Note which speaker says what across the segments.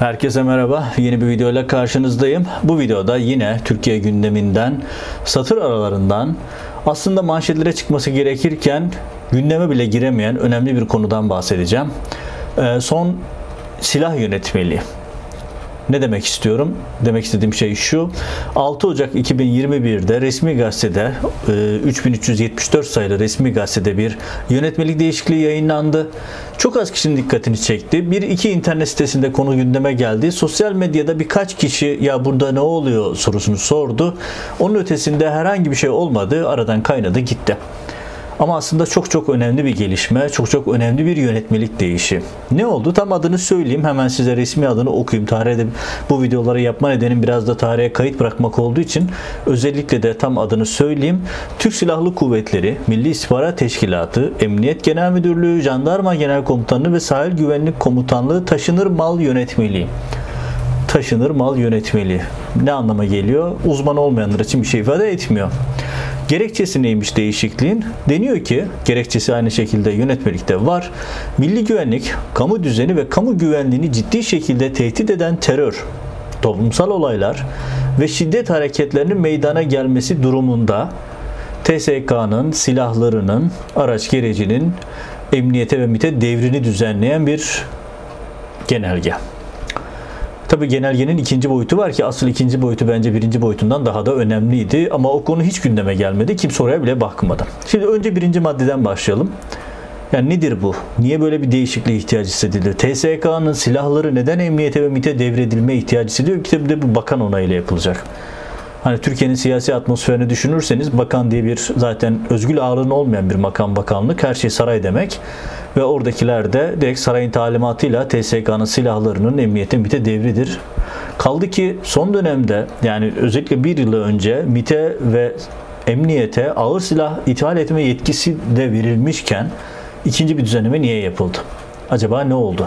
Speaker 1: Herkese merhaba. Yeni bir videoyla karşınızdayım. Bu videoda yine Türkiye gündeminden, satır aralarından aslında manşetlere çıkması gerekirken gündeme bile giremeyen önemli bir konudan bahsedeceğim. Ee, son silah yönetmeliği. Ne demek istiyorum? Demek istediğim şey şu. 6 Ocak 2021'de resmi gazetede 3374 e, sayılı resmi gazetede bir yönetmelik değişikliği yayınlandı. Çok az kişinin dikkatini çekti. Bir iki internet sitesinde konu gündeme geldi. Sosyal medyada birkaç kişi ya burada ne oluyor sorusunu sordu. Onun ötesinde herhangi bir şey olmadı. Aradan kaynadı gitti. Ama aslında çok çok önemli bir gelişme, çok çok önemli bir yönetmelik değişi. Ne oldu? Tam adını söyleyeyim. Hemen size resmi adını okuyayım. Tarihte bu videoları yapma nedenim biraz da tarihe kayıt bırakmak olduğu için özellikle de tam adını söyleyeyim. Türk Silahlı Kuvvetleri, Milli İstihbarat Teşkilatı, Emniyet Genel Müdürlüğü, Jandarma Genel Komutanlığı ve Sahil Güvenlik Komutanlığı taşınır mal yönetmeliği taşınır mal yönetmeliği. Ne anlama geliyor? Uzman olmayanlar için bir şey ifade etmiyor. Gerekçesi neymiş değişikliğin? Deniyor ki gerekçesi aynı şekilde yönetmelikte var. Milli güvenlik, kamu düzeni ve kamu güvenliğini ciddi şekilde tehdit eden terör, toplumsal olaylar ve şiddet hareketlerinin meydana gelmesi durumunda TSK'nın silahlarının, araç gerecinin emniyete ve MIT'e devrini düzenleyen bir genelge. Tabi genelgenin ikinci boyutu var ki asıl ikinci boyutu bence birinci boyutundan daha da önemliydi. Ama o konu hiç gündeme gelmedi. Kimse oraya bile bakmadı. Şimdi önce birinci maddeden başlayalım. Yani nedir bu? Niye böyle bir değişikliğe ihtiyaç hissedildi? TSK'nın silahları neden emniyete ve MIT'e devredilme ihtiyacı hissediyor ki de bu bakan onayıyla yapılacak. Hani Türkiye'nin siyasi atmosferini düşünürseniz bakan diye bir zaten özgül ağırlığın olmayan bir makam bakanlık her şey saray demek ve oradakiler de direkt sarayın talimatıyla TSK'nın silahlarının emniyete MIT'e devridir. Kaldı ki son dönemde yani özellikle bir yıl önce MIT'e ve emniyete ağır silah ithal etme yetkisi de verilmişken ikinci bir düzenleme niye yapıldı? Acaba ne oldu?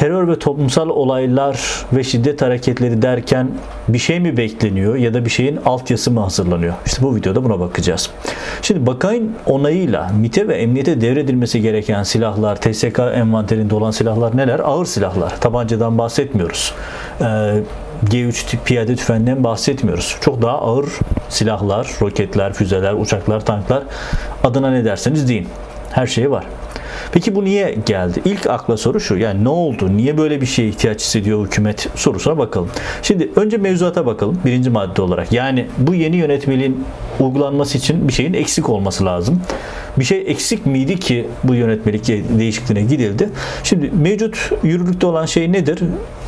Speaker 1: Terör ve toplumsal olaylar ve şiddet hareketleri derken bir şey mi bekleniyor ya da bir şeyin altyası mı hazırlanıyor? İşte bu videoda buna bakacağız. Şimdi bakan onayıyla MIT'e ve emniyete devredilmesi gereken silahlar, TSK envanterinde olan silahlar neler? Ağır silahlar. Tabancadan bahsetmiyoruz. Ee, G3 tip piyade tüfeğinden bahsetmiyoruz. Çok daha ağır silahlar, roketler, füzeler, uçaklar, tanklar adına ne derseniz deyin. Her şey var. Peki bu niye geldi? İlk akla soru şu. Yani ne oldu? Niye böyle bir şeye ihtiyaç hissediyor hükümet sorusuna bakalım. Şimdi önce mevzuata bakalım. Birinci madde olarak. Yani bu yeni yönetmeliğin uygulanması için bir şeyin eksik olması lazım. Bir şey eksik miydi ki bu yönetmelik değişikliğine gidildi? Şimdi mevcut yürürlükte olan şey nedir?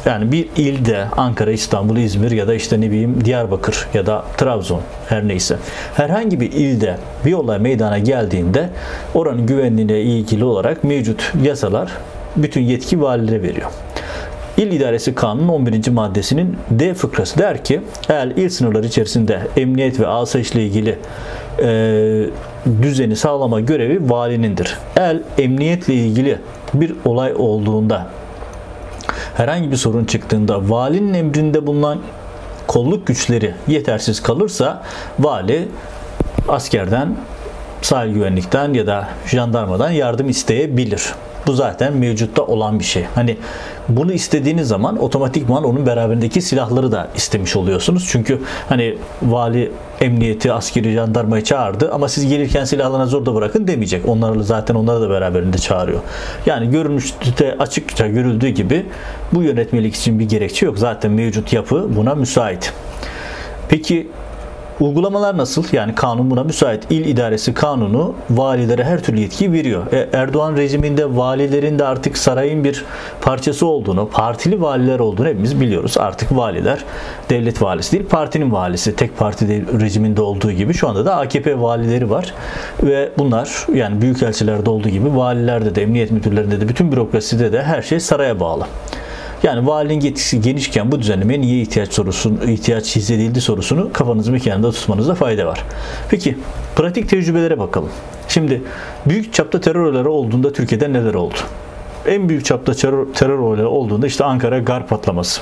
Speaker 1: Yani bir ilde Ankara, İstanbul, İzmir ya da işte ne bileyim Diyarbakır ya da Trabzon her neyse herhangi bir ilde bir olay meydana geldiğinde oranın güvenliğine ilgili olarak mevcut yasalar bütün yetki valilere veriyor. İl İdaresi Kanunu 11. maddesinin D fıkrası der ki eğer il sınırları içerisinde emniyet ve asayiş ile ilgili e, düzeni sağlama görevi valinindir. Eğer emniyetle ilgili bir olay olduğunda herhangi bir sorun çıktığında valinin emrinde bulunan kolluk güçleri yetersiz kalırsa vali askerden, sahil güvenlikten ya da jandarmadan yardım isteyebilir. Bu zaten mevcutta olan bir şey. Hani bunu istediğiniz zaman otomatikman onun beraberindeki silahları da istemiş oluyorsunuz. Çünkü hani vali emniyeti, askeri, jandarmayı çağırdı ama siz gelirken silahlarına zor da bırakın demeyecek. Onlarla zaten onları da beraberinde çağırıyor. Yani görünüşte açıkça görüldüğü gibi bu yönetmelik için bir gerekçe yok. Zaten mevcut yapı buna müsait. Peki Uygulamalar nasıl? Yani kanun buna müsait. İl idaresi kanunu valilere her türlü yetki veriyor. E, Erdoğan rejiminde valilerin de artık sarayın bir parçası olduğunu, partili valiler olduğunu hepimiz biliyoruz. Artık valiler devlet valisi değil, partinin valisi. Tek parti rejiminde olduğu gibi şu anda da AKP valileri var. Ve bunlar yani büyükelçilerde olduğu gibi valilerde de, emniyet müdürlerinde de, bütün bürokraside de her şey saraya bağlı. Yani valinin yetkisi genişken bu düzenlemeye niye ihtiyaç sorusunu, ihtiyaç hissedildi sorusunu kafanızın bir kenarında tutmanızda fayda var. Peki pratik tecrübelere bakalım. Şimdi büyük çapta terör olayları olduğunda Türkiye'de neler oldu? En büyük çapta terör, terör olayları olduğunda işte Ankara gar patlaması.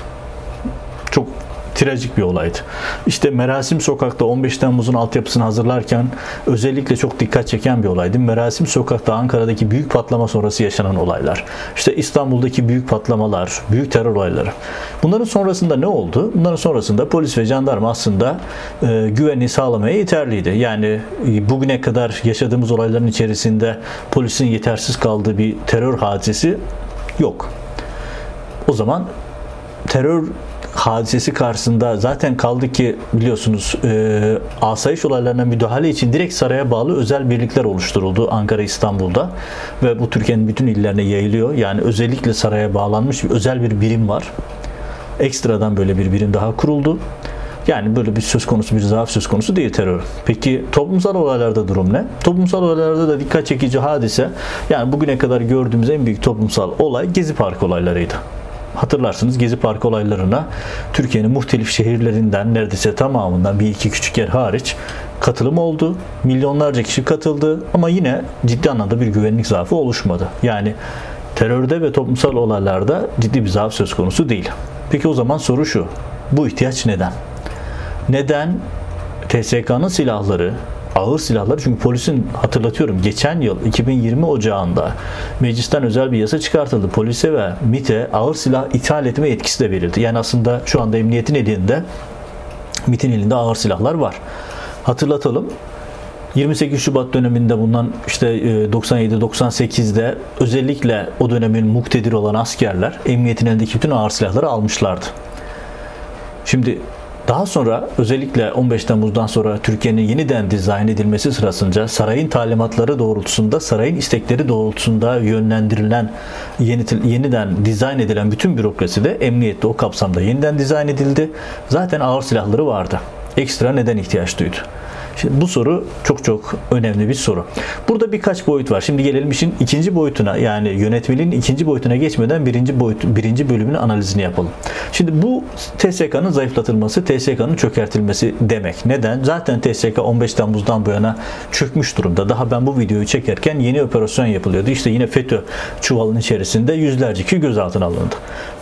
Speaker 1: Trajik bir olaydı. İşte Merasim Sokak'ta 15 Temmuz'un altyapısını hazırlarken özellikle çok dikkat çeken bir olaydı. Merasim Sokak'ta Ankara'daki büyük patlama sonrası yaşanan olaylar. İşte İstanbul'daki büyük patlamalar, büyük terör olayları. Bunların sonrasında ne oldu? Bunların sonrasında polis ve jandarma aslında e, güvenliği sağlamaya yeterliydi. Yani e, bugüne kadar yaşadığımız olayların içerisinde polisin yetersiz kaldığı bir terör hadisesi yok. O zaman terör hadisesi karşısında zaten kaldı ki biliyorsunuz e, asayiş olaylarına müdahale için direkt saraya bağlı özel birlikler oluşturuldu Ankara İstanbul'da ve bu Türkiye'nin bütün illerine yayılıyor. Yani özellikle saraya bağlanmış bir özel bir birim var. Ekstradan böyle bir birim daha kuruldu. Yani böyle bir söz konusu bir zaaf söz konusu değil terör. Peki toplumsal olaylarda durum ne? Toplumsal olaylarda da dikkat çekici hadise yani bugüne kadar gördüğümüz en büyük toplumsal olay Gezi Parkı olaylarıydı. Hatırlarsınız Gezi Parkı olaylarına Türkiye'nin muhtelif şehirlerinden neredeyse tamamından bir iki küçük yer hariç katılım oldu. Milyonlarca kişi katıldı ama yine ciddi anlamda bir güvenlik zaafı oluşmadı. Yani terörde ve toplumsal olaylarda ciddi bir zaaf söz konusu değil. Peki o zaman soru şu. Bu ihtiyaç neden? Neden TSK'nın silahları ağır silahları çünkü polisin hatırlatıyorum geçen yıl 2020 Ocağı'nda meclisten özel bir yasa çıkartıldı. Polise ve MIT'e ağır silah ithal etme yetkisi de verildi. Yani aslında şu anda emniyetin elinde MIT'in elinde ağır silahlar var. Hatırlatalım 28 Şubat döneminde bundan işte 97-98'de e, özellikle o dönemin muktedir olan askerler emniyetin elindeki bütün ağır silahları almışlardı. Şimdi daha sonra özellikle 15 Temmuz'dan sonra Türkiye'nin yeniden dizayn edilmesi sırasında sarayın talimatları doğrultusunda, sarayın istekleri doğrultusunda yönlendirilen, yeniden dizayn edilen bütün bürokrasi de emniyette o kapsamda yeniden dizayn edildi. Zaten ağır silahları vardı. Ekstra neden ihtiyaç duydu? Şimdi bu soru çok çok önemli bir soru. Burada birkaç boyut var. Şimdi gelelim işin ikinci boyutuna yani yönetmeliğin ikinci boyutuna geçmeden birinci boyut birinci bölümünün analizini yapalım. Şimdi bu TSK'nın zayıflatılması, TSK'nın çökertilmesi demek. Neden? Zaten TSK 15 Temmuz'dan bu yana çökmüş durumda. Daha ben bu videoyu çekerken yeni operasyon yapılıyordu. İşte yine FETÖ çuvalın içerisinde yüzlerce kişi gözaltına alındı.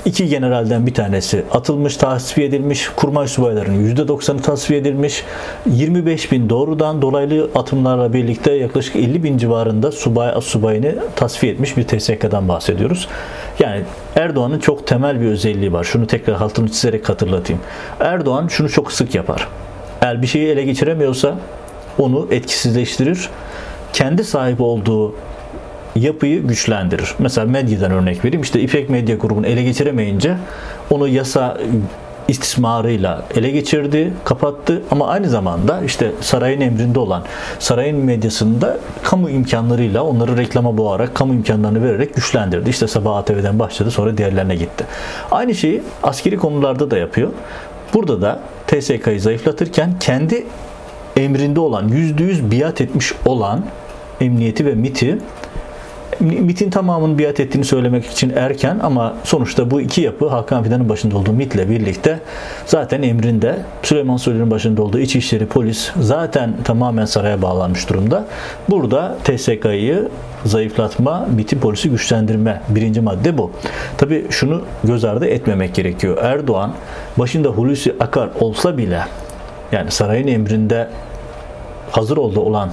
Speaker 1: İki generalden bir tanesi atılmış, tasfiye edilmiş. Kurmay subaylarının %90'ı tasfiye edilmiş. 25 bin doğrudan dolaylı atımlarla birlikte yaklaşık 50 bin civarında subay subayını tasfiye etmiş bir TSK'dan bahsediyoruz. Yani Erdoğan'ın çok temel bir özelliği var. Şunu tekrar altını çizerek hatırlatayım. Erdoğan şunu çok sık yapar. Eğer bir şeyi ele geçiremiyorsa onu etkisizleştirir. Kendi sahip olduğu yapıyı güçlendirir. Mesela medyadan örnek vereyim. İşte İpek Medya grubunu ele geçiremeyince onu yasa istismarıyla ele geçirdi, kapattı ama aynı zamanda işte sarayın emrinde olan sarayın medyasında kamu imkanlarıyla onları reklama boğarak kamu imkanlarını vererek güçlendirdi. İşte sabah ATV'den başladı sonra diğerlerine gitti. Aynı şeyi askeri konularda da yapıyor. Burada da TSK'yı zayıflatırken kendi emrinde olan %100 biat etmiş olan emniyeti ve MIT'i MIT'in tamamının biat ettiğini söylemek için erken ama sonuçta bu iki yapı Hakan Fidan'ın başında olduğu MIT'le birlikte zaten emrinde Süleyman Soylu'nun başında olduğu İçişleri Polis zaten tamamen saraya bağlanmış durumda. Burada TSK'yı zayıflatma, MIT'i polisi güçlendirme birinci madde bu. Tabi şunu göz ardı etmemek gerekiyor. Erdoğan başında Hulusi Akar olsa bile yani sarayın emrinde hazır oldu olan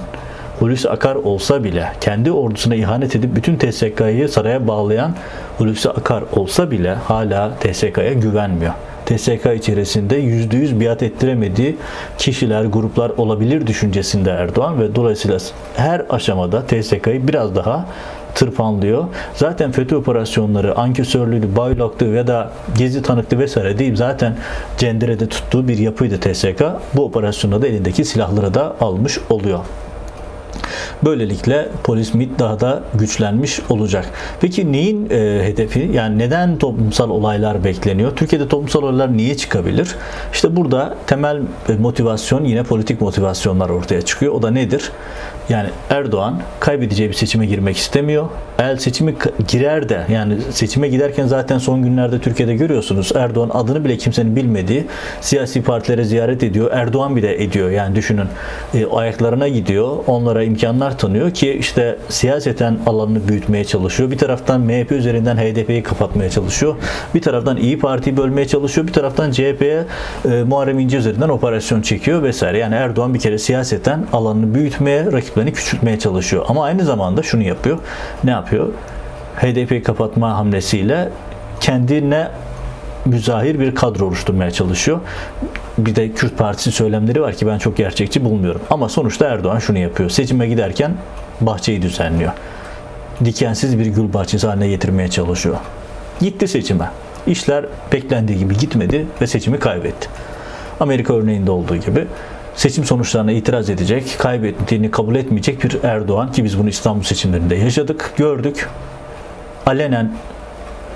Speaker 1: Hulusi Akar olsa bile kendi ordusuna ihanet edip bütün TSK'yı saraya bağlayan Hulusi Akar olsa bile hala TSK'ya güvenmiyor. TSK içerisinde %100 biat ettiremediği kişiler, gruplar olabilir düşüncesinde Erdoğan ve dolayısıyla her aşamada TSK'yı biraz daha tırpanlıyor. Zaten FETÖ operasyonları, ankesörlüğü, bayloktu ya da gezi tanıklı vesaire değil zaten cenderede tuttuğu bir yapıydı TSK. Bu operasyonda da elindeki silahları da almış oluyor. Böylelikle polis MIT daha da güçlenmiş olacak. Peki neyin e, hedefi? Yani neden toplumsal olaylar bekleniyor? Türkiye'de toplumsal olaylar niye çıkabilir? İşte burada temel motivasyon yine politik motivasyonlar ortaya çıkıyor. O da nedir? Yani Erdoğan kaybedeceği bir seçime girmek istemiyor. El seçimi girer de yani seçime giderken zaten son günlerde Türkiye'de görüyorsunuz Erdoğan adını bile kimsenin bilmediği siyasi partilere ziyaret ediyor. Erdoğan bile ediyor yani düşünün e, ayaklarına gidiyor. Onlara imkanlar tanıyor ki işte siyaseten alanını büyütmeye çalışıyor. Bir taraftan MHP üzerinden HDP'yi kapatmaya çalışıyor. Bir taraftan İyi Parti'yi bölmeye çalışıyor. Bir taraftan CHP'ye e, Muharrem İnce üzerinden operasyon çekiyor vesaire. Yani Erdoğan bir kere siyaseten alanını büyütmeye, rakiplerini küçültmeye çalışıyor. Ama aynı zamanda şunu yapıyor. Ne yapıyor? HDP'yi kapatma hamlesiyle kendine müzahir bir kadro oluşturmaya çalışıyor. Bir de Kürt Partisi söylemleri var ki ben çok gerçekçi bulmuyorum. Ama sonuçta Erdoğan şunu yapıyor. Seçime giderken bahçeyi düzenliyor. Dikensiz bir gül bahçesi haline getirmeye çalışıyor. Gitti seçime. İşler beklendiği gibi gitmedi ve seçimi kaybetti. Amerika örneğinde olduğu gibi seçim sonuçlarına itiraz edecek, kaybettiğini kabul etmeyecek bir Erdoğan ki biz bunu İstanbul seçimlerinde yaşadık, gördük. Alenen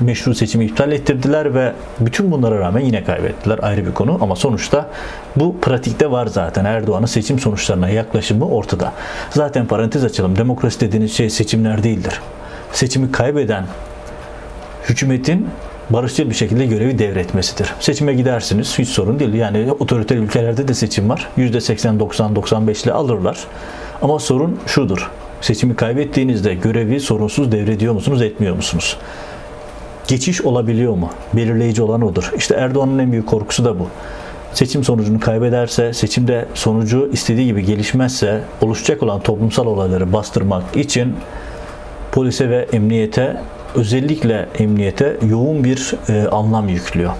Speaker 1: meşru seçimi iptal ettirdiler ve bütün bunlara rağmen yine kaybettiler ayrı bir konu ama sonuçta bu pratikte var zaten Erdoğan'ın seçim sonuçlarına yaklaşımı ortada. Zaten parantez açalım demokrasi dediğiniz şey seçimler değildir. Seçimi kaybeden hükümetin barışçıl bir şekilde görevi devretmesidir. Seçime gidersiniz hiç sorun değil. Yani otoriter ülkelerde de seçim var. %80, 90, 95 ile alırlar. Ama sorun şudur. Seçimi kaybettiğinizde görevi sorunsuz devrediyor musunuz, etmiyor musunuz? Geçiş olabiliyor mu? Belirleyici olan odur. İşte Erdoğan'ın en büyük korkusu da bu. Seçim sonucunu kaybederse, seçimde sonucu istediği gibi gelişmezse oluşacak olan toplumsal olayları bastırmak için polise ve emniyete özellikle emniyete yoğun bir e, anlam yüklüyor.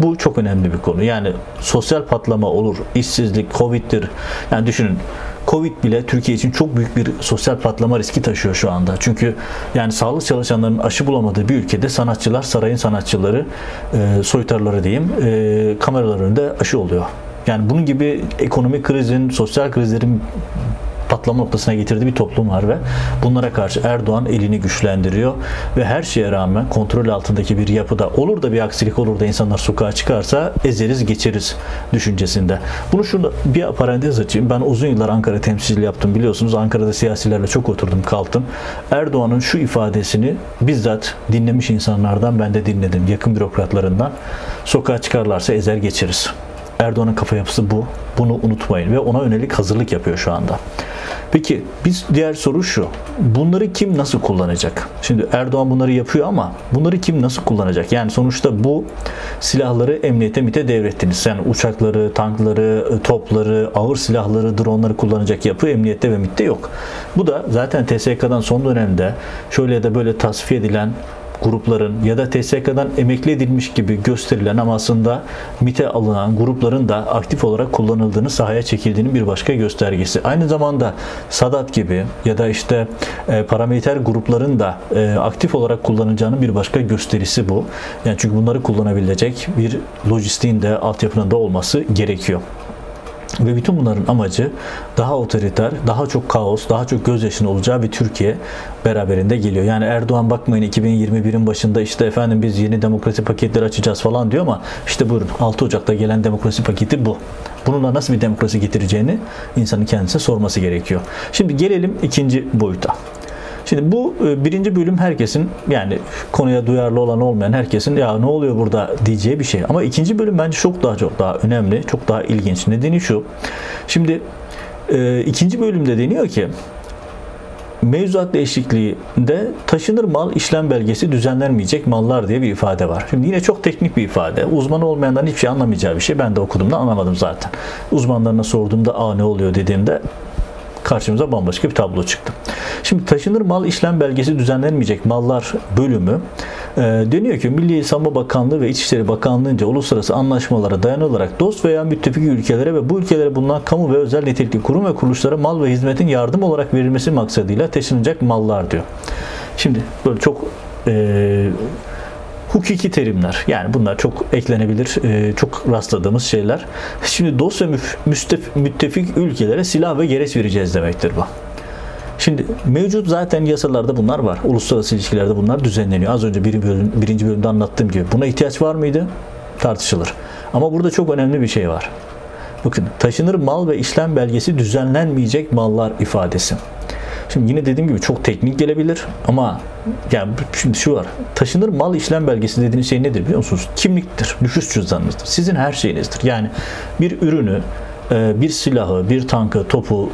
Speaker 1: Bu çok önemli bir konu. Yani sosyal patlama olur, işsizlik, Covid'dir. Yani düşünün Covid bile Türkiye için çok büyük bir sosyal patlama riski taşıyor şu anda. Çünkü yani sağlık çalışanlarının aşı bulamadığı bir ülkede sanatçılar, sarayın sanatçıları, e, soytarları diyeyim, e, kameralar önünde aşı oluyor. Yani bunun gibi ekonomik krizin, sosyal krizlerin patlama noktasına getirdiği bir toplum var ve bunlara karşı Erdoğan elini güçlendiriyor ve her şeye rağmen kontrol altındaki bir yapıda olur da bir aksilik olur da insanlar sokağa çıkarsa ezeriz geçeriz düşüncesinde. Bunu şurada bir parantez açayım. Ben uzun yıllar Ankara temsilciliği yaptım biliyorsunuz. Ankara'da siyasilerle çok oturdum kalktım. Erdoğan'ın şu ifadesini bizzat dinlemiş insanlardan ben de dinledim. Yakın bürokratlarından. Sokağa çıkarlarsa ezer geçeriz. Erdoğan'ın kafa yapısı bu. Bunu unutmayın ve ona yönelik hazırlık yapıyor şu anda. Peki biz diğer soru şu. Bunları kim nasıl kullanacak? Şimdi Erdoğan bunları yapıyor ama bunları kim nasıl kullanacak? Yani sonuçta bu silahları emniyete MİT'e devrettiniz. Yani uçakları, tankları, topları, ağır silahları, dronları kullanacak yapı emniyette ve MİT'te yok. Bu da zaten TSK'dan son dönemde şöyle ya da böyle tasfiye edilen grupların ya da TSK'dan emekli edilmiş gibi gösterilen ama aslında MIT'e alınan grupların da aktif olarak kullanıldığını, sahaya çekildiğinin bir başka göstergesi. Aynı zamanda Sadat gibi ya da işte e, paramiliter grupların da e, aktif olarak kullanılacağının bir başka gösterisi bu. Yani çünkü bunları kullanabilecek bir lojistiğin de altyapının da olması gerekiyor. Ve bütün bunların amacı daha otoriter, daha çok kaos, daha çok gözyaşının olacağı bir Türkiye beraberinde geliyor. Yani Erdoğan bakmayın 2021'in başında işte efendim biz yeni demokrasi paketleri açacağız falan diyor ama işte buyurun 6 Ocak'ta gelen demokrasi paketi bu. Bununla nasıl bir demokrasi getireceğini insanın kendisine sorması gerekiyor. Şimdi gelelim ikinci boyuta. Şimdi bu e, birinci bölüm herkesin yani konuya duyarlı olan olmayan herkesin ya ne oluyor burada diyeceği bir şey. Ama ikinci bölüm bence çok daha çok daha önemli, çok daha ilginç. Nedeni şu. Şimdi e, ikinci bölümde deniyor ki mevzuat değişikliğinde taşınır mal işlem belgesi düzenlenmeyecek mallar diye bir ifade var. Şimdi yine çok teknik bir ifade. Uzman olmayanların hiçbir şey anlamayacağı bir şey. Ben de okuduğumda anlamadım zaten. Uzmanlarına sorduğumda aa ne oluyor dediğimde karşımıza bambaşka bir tablo çıktı. Şimdi taşınır mal işlem belgesi düzenlenmeyecek mallar bölümü e, deniyor ki Milli Savunma Bakanlığı ve İçişleri Bakanlığı'nca uluslararası anlaşmalara dayanılarak dost veya müttefik ülkelere ve bu ülkelere bulunan kamu ve özel nitelikli kurum ve kuruluşlara mal ve hizmetin yardım olarak verilmesi maksadıyla taşınacak mallar diyor. Şimdi böyle çok e, hukuki terimler. Yani bunlar çok eklenebilir, e, çok rastladığımız şeyler. Şimdi dost ve müttefik ülkelere silah ve gereç vereceğiz demektir bu. Şimdi mevcut zaten yasalarda bunlar var. Uluslararası ilişkilerde bunlar düzenleniyor. Az önce bir bölüm, birinci bölümde anlattığım gibi. Buna ihtiyaç var mıydı? Tartışılır. Ama burada çok önemli bir şey var. Bakın taşınır mal ve işlem belgesi düzenlenmeyecek mallar ifadesi. Şimdi yine dediğim gibi çok teknik gelebilir ama yani şimdi şu var. Taşınır mal işlem belgesi dediğiniz şey nedir biliyor musunuz? Kimliktir, nüfus cüzdanınızdır. Sizin her şeyinizdir. Yani bir ürünü, e, bir silahı, bir tankı, topu,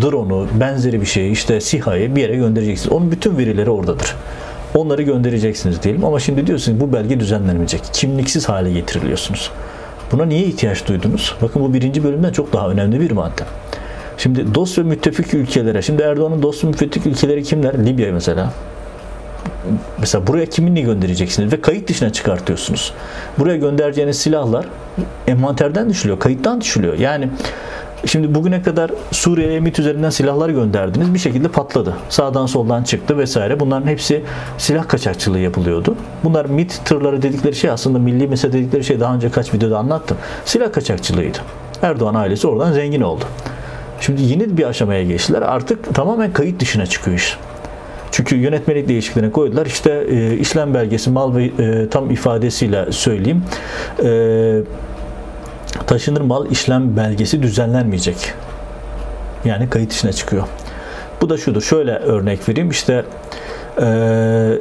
Speaker 1: drone'u, benzeri bir şeyi, işte SİHA'yı bir yere göndereceksiniz. Onun bütün verileri oradadır. Onları göndereceksiniz diyelim ama şimdi diyorsunuz bu belge düzenlenmeyecek. Kimliksiz hale getiriliyorsunuz. Buna niye ihtiyaç duydunuz? Bakın bu birinci bölümden çok daha önemli bir madde. Şimdi dost ve müttefik ülkelere, şimdi Erdoğan'ın dost ve müttefik ülkeleri kimler? Libya mesela. Mesela buraya kiminle göndereceksiniz ve kayıt dışına çıkartıyorsunuz. Buraya göndereceğiniz silahlar envanterden düşülüyor, kayıttan düşülüyor. Yani Şimdi bugüne kadar Suriye'ye MİT üzerinden silahlar gönderdiniz. Bir şekilde patladı. Sağdan soldan çıktı vesaire. Bunların hepsi silah kaçakçılığı yapılıyordu. Bunlar MİT tırları dedikleri şey aslında milli mesele dedikleri şey daha önce kaç videoda anlattım. Silah kaçakçılığıydı. Erdoğan ailesi oradan zengin oldu. Şimdi yeni bir aşamaya geçtiler. Artık tamamen kayıt dışına çıkıyor iş. Çünkü yönetmelik değişikliğine koydular. İşte e, işlem belgesi mal ve e, tam ifadesiyle söyleyeyim. E, taşınır mal işlem belgesi düzenlenmeyecek. Yani kayıt işine çıkıyor. Bu da şudur. Şöyle örnek vereyim. İşte eee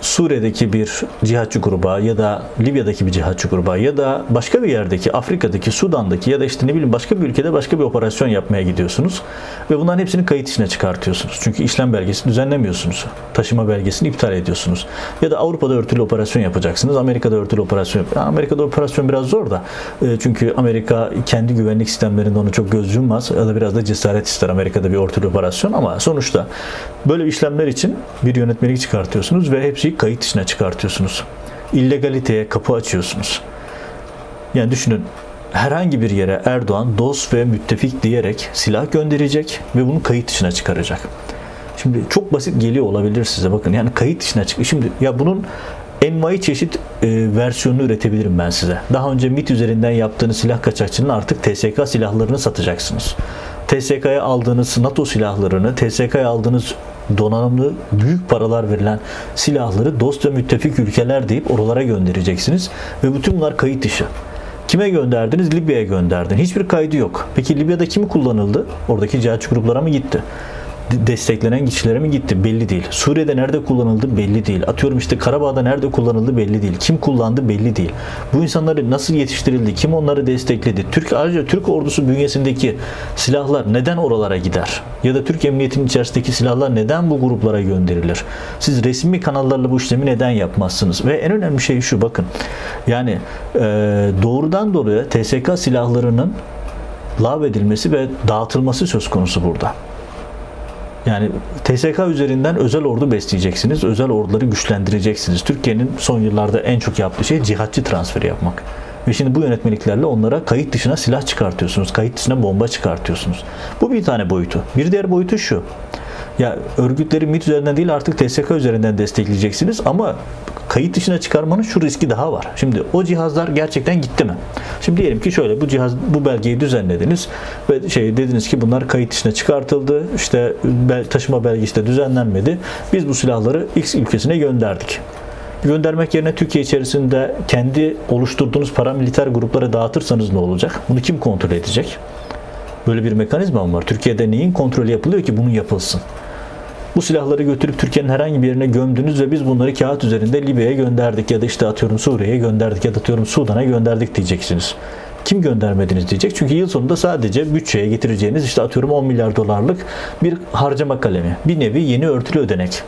Speaker 1: Suriye'deki bir cihatçı gruba ya da Libya'daki bir cihatçı gruba ya da başka bir yerdeki Afrika'daki Sudan'daki ya da işte ne bileyim başka bir ülkede başka bir operasyon yapmaya gidiyorsunuz ve bunların hepsini kayıt içine çıkartıyorsunuz. Çünkü işlem belgesi düzenlemiyorsunuz. Taşıma belgesini iptal ediyorsunuz. Ya da Avrupa'da örtülü operasyon yapacaksınız. Amerika'da örtülü operasyon. Amerika'da operasyon biraz zor da. E, çünkü Amerika kendi güvenlik sistemlerinde onu çok göz yummaz ya da biraz da cesaret ister Amerika'da bir örtülü operasyon ama sonuçta böyle işlemler için bir yönetmelik çıkartıyorsunuz ve hepsi şeyi kayıt dışına çıkartıyorsunuz. İllegaliteye kapı açıyorsunuz. Yani düşünün herhangi bir yere Erdoğan dost ve müttefik diyerek silah gönderecek ve bunu kayıt dışına çıkaracak. Şimdi çok basit geliyor olabilir size bakın yani kayıt dışına çık. Şimdi ya bunun envai çeşit e, versiyonunu üretebilirim ben size. Daha önce MIT üzerinden yaptığınız silah kaçakçının artık TSK silahlarını satacaksınız. TSK'ya aldığınız NATO silahlarını, TSK'ya aldığınız donanımlı büyük paralar verilen silahları dost ve müttefik ülkeler deyip oralara göndereceksiniz. Ve bütün bunlar kayıt dışı. Kime gönderdiniz? Libya'ya gönderdin. Hiçbir kaydı yok. Peki Libya'da kimi kullanıldı? Oradaki cihatçı gruplara mı gitti? Desteklenen kişilere mi gitti belli değil. Suriye'de nerede kullanıldı belli değil. Atıyorum işte Karabağ'da nerede kullanıldı belli değil. Kim kullandı belli değil. Bu insanları nasıl yetiştirildi? Kim onları destekledi? Türk ayrıca Türk ordusu bünyesindeki silahlar neden oralara gider? Ya da Türk emniyetinin içerisindeki silahlar neden bu gruplara gönderilir? Siz resmi kanallarla bu işlemi neden yapmazsınız? Ve en önemli şey şu bakın. Yani e, doğrudan doğruya TSK silahlarının lağvedilmesi ve dağıtılması söz konusu burada. Yani TSK üzerinden özel ordu besleyeceksiniz. Özel orduları güçlendireceksiniz. Türkiye'nin son yıllarda en çok yaptığı şey cihatçı transferi yapmak. Ve şimdi bu yönetmeliklerle onlara kayıt dışına silah çıkartıyorsunuz. Kayıt dışına bomba çıkartıyorsunuz. Bu bir tane boyutu. Bir diğer boyutu şu. Ya örgütleri MIT üzerinden değil artık TSK üzerinden destekleyeceksiniz ama kayıt dışına çıkarmanın şu riski daha var. Şimdi o cihazlar gerçekten gitti mi? Şimdi diyelim ki şöyle bu cihaz bu belgeyi düzenlediniz ve şey dediniz ki bunlar kayıt dışına çıkartıldı. İşte taşıma belgesi de düzenlenmedi. Biz bu silahları X ülkesine gönderdik göndermek yerine Türkiye içerisinde kendi oluşturduğunuz paramiliter gruplara dağıtırsanız ne olacak? Bunu kim kontrol edecek? Böyle bir mekanizma mı var? Türkiye'de neyin kontrolü yapılıyor ki bunun yapılsın? Bu silahları götürüp Türkiye'nin herhangi bir yerine gömdünüz ve biz bunları kağıt üzerinde Libya'ya gönderdik ya da işte atıyorum Suriye'ye gönderdik ya da atıyorum Sudan'a gönderdik diyeceksiniz. Kim göndermediniz diyecek. Çünkü yıl sonunda sadece bütçeye getireceğiniz işte atıyorum 10 milyar dolarlık bir harcama kalemi. Bir nevi yeni örtülü ödenek.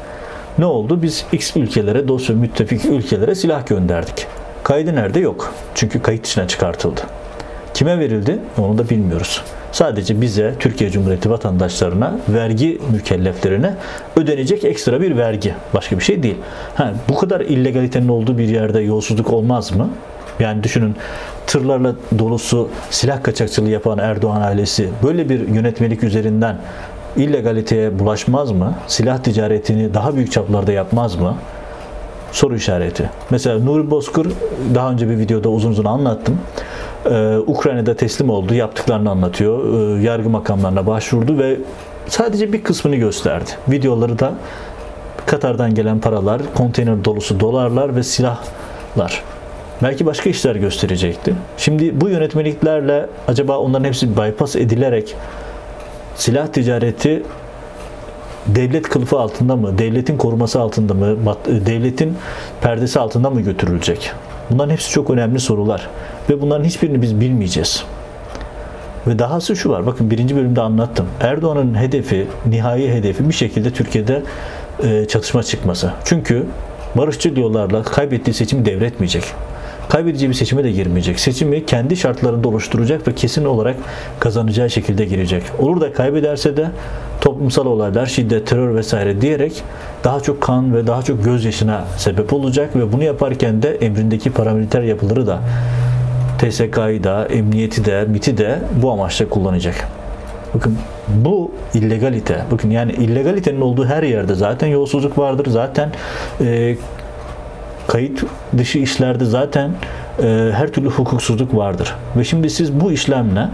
Speaker 1: Ne oldu? Biz X ülkelere, dosya müttefik ülkelere silah gönderdik. Kaydı nerede? Yok. Çünkü kayıt dışına çıkartıldı. Kime verildi? Onu da bilmiyoruz. Sadece bize, Türkiye Cumhuriyeti vatandaşlarına, vergi mükelleflerine ödenecek ekstra bir vergi. Başka bir şey değil. Ha, bu kadar illegalitenin olduğu bir yerde yolsuzluk olmaz mı? Yani düşünün tırlarla dolusu silah kaçakçılığı yapan Erdoğan ailesi böyle bir yönetmelik üzerinden illegaliteye bulaşmaz mı? Silah ticaretini daha büyük çaplarda yapmaz mı? Soru işareti. Mesela Nuri Bozkır daha önce bir videoda uzun uzun anlattım. Ee, Ukrayna'da teslim oldu, yaptıklarını anlatıyor. Ee, yargı makamlarına başvurdu ve sadece bir kısmını gösterdi. Videoları da Katar'dan gelen paralar, konteyner dolusu dolarlar ve silahlar. Belki başka işler gösterecekti. Şimdi bu yönetmeliklerle acaba onların hepsi bypass edilerek silah ticareti devlet kılıfı altında mı, devletin koruması altında mı, devletin perdesi altında mı götürülecek? Bunların hepsi çok önemli sorular ve bunların hiçbirini biz bilmeyeceğiz. Ve dahası şu var. Bakın birinci bölümde anlattım. Erdoğan'ın hedefi, nihai hedefi bir şekilde Türkiye'de e, çatışma çıkması. Çünkü barışçıl yollarla kaybettiği seçimi devretmeyecek. Kaybedeceği bir seçime de girmeyecek. Seçimi kendi şartlarında oluşturacak ve kesin olarak kazanacağı şekilde girecek. Olur da kaybederse de toplumsal olaylar, şiddet, terör vesaire diyerek daha çok kan ve daha çok gözyaşına sebep olacak ve bunu yaparken de emrindeki paramiliter yapıları da TSK'yı da, emniyeti de, MIT'i de bu amaçla kullanacak. Bakın bu illegalite. Bakın yani illegalitenin olduğu her yerde zaten yolsuzluk vardır. Zaten e, kayıt dışı işlerde zaten e, her türlü hukuksuzluk vardır. Ve şimdi siz bu işlemle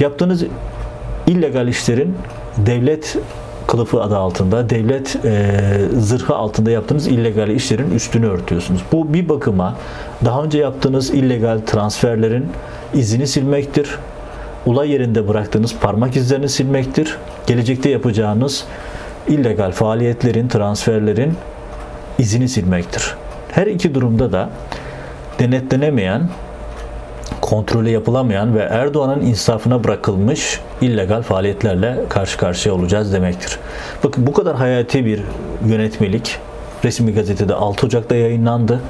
Speaker 1: yaptığınız illegal işlerin devlet kılıfı adı altında, devlet e, zırhı altında yaptığınız illegal işlerin üstünü örtüyorsunuz. Bu bir bakıma daha önce yaptığınız illegal transferlerin izini silmektir. Olay yerinde bıraktığınız parmak izlerini silmektir. Gelecekte yapacağınız illegal faaliyetlerin, transferlerin izini silmektir. Her iki durumda da denetlenemeyen, kontrolü yapılamayan ve Erdoğan'ın insafına bırakılmış illegal faaliyetlerle karşı karşıya olacağız demektir. Bakın bu kadar hayati bir yönetmelik resmi gazetede 6 Ocak'ta yayınlandı.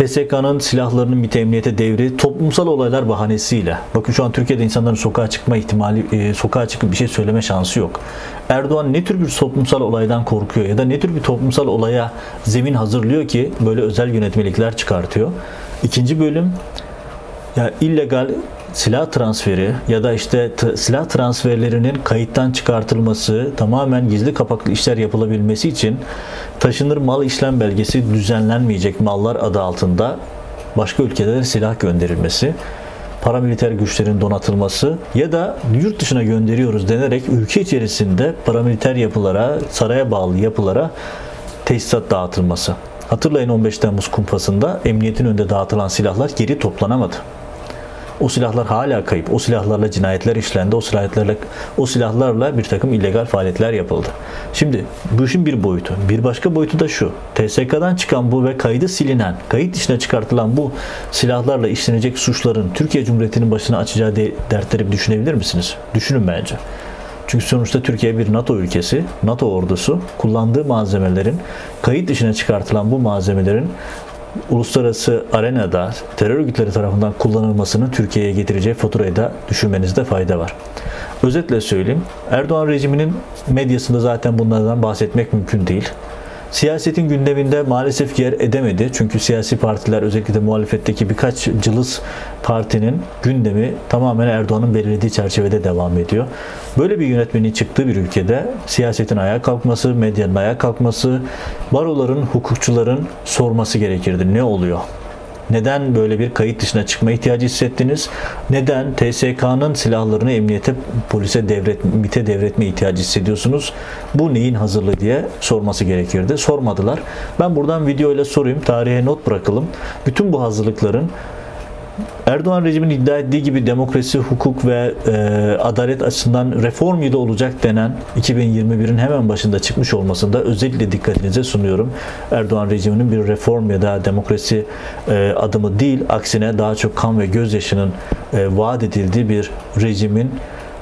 Speaker 1: TSK'nın silahlarının MİT Emniyete devri toplumsal olaylar bahanesiyle. Bakın şu an Türkiye'de insanların sokağa çıkma ihtimali, e, sokağa çıkıp bir şey söyleme şansı yok. Erdoğan ne tür bir toplumsal olaydan korkuyor ya da ne tür bir toplumsal olaya zemin hazırlıyor ki böyle özel yönetmelikler çıkartıyor. İkinci bölüm ya illegal silah transferi ya da işte silah transferlerinin kayıttan çıkartılması, tamamen gizli kapaklı işler yapılabilmesi için taşınır mal işlem belgesi düzenlenmeyecek mallar adı altında başka ülkelere silah gönderilmesi, paramiliter güçlerin donatılması ya da yurt dışına gönderiyoruz denerek ülke içerisinde paramiliter yapılara, saraya bağlı yapılara tesisat dağıtılması. Hatırlayın 15 Temmuz kumpasında emniyetin önünde dağıtılan silahlar geri toplanamadı. O silahlar hala kayıp. O silahlarla cinayetler işlendi. O silahlarla o silahlarla bir takım illegal faaliyetler yapıldı. Şimdi bu işin bir boyutu. Bir başka boyutu da şu. TSK'dan çıkan bu ve kaydı silinen, kayıt dışına çıkartılan bu silahlarla işlenecek suçların Türkiye Cumhuriyeti'nin başına açacağı de, dertleri düşünebilir misiniz? Düşünün bence. Çünkü sonuçta Türkiye bir NATO ülkesi, NATO ordusu kullandığı malzemelerin kayıt dışına çıkartılan bu malzemelerin uluslararası arenada terör örgütleri tarafından kullanılmasını Türkiye'ye getireceği faturayı da düşünmenizde fayda var. Özetle söyleyeyim, Erdoğan rejiminin medyasında zaten bunlardan bahsetmek mümkün değil. Siyasetin gündeminde maalesef yer edemedi. Çünkü siyasi partiler özellikle de muhalefetteki birkaç cılız partinin gündemi tamamen Erdoğan'ın belirlediği çerçevede devam ediyor. Böyle bir yönetmenin çıktığı bir ülkede siyasetin ayağa kalkması, medyanın ayağa kalkması, baroların, hukukçuların sorması gerekirdi. Ne oluyor? Neden böyle bir kayıt dışına çıkma ihtiyacı hissettiniz? Neden TSK'nın silahlarını emniyete, polise devret, MİT'e devretme ihtiyacı hissediyorsunuz? Bu neyin hazırlığı diye sorması gerekirdi. Sormadılar. Ben buradan video ile sorayım. Tarihe not bırakalım. Bütün bu hazırlıkların Erdoğan rejimin iddia ettiği gibi demokrasi, hukuk ve e, adalet açısından reform yılı olacak denen 2021'in hemen başında çıkmış olmasında özellikle dikkatinize sunuyorum. Erdoğan rejiminin bir reform ya da demokrasi e, adımı değil, aksine daha çok kan ve gözyaşının e, vaat edildiği bir rejimin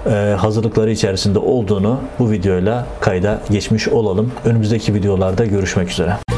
Speaker 1: e, hazırlıkları içerisinde olduğunu bu videoyla kayda geçmiş olalım. Önümüzdeki videolarda görüşmek üzere.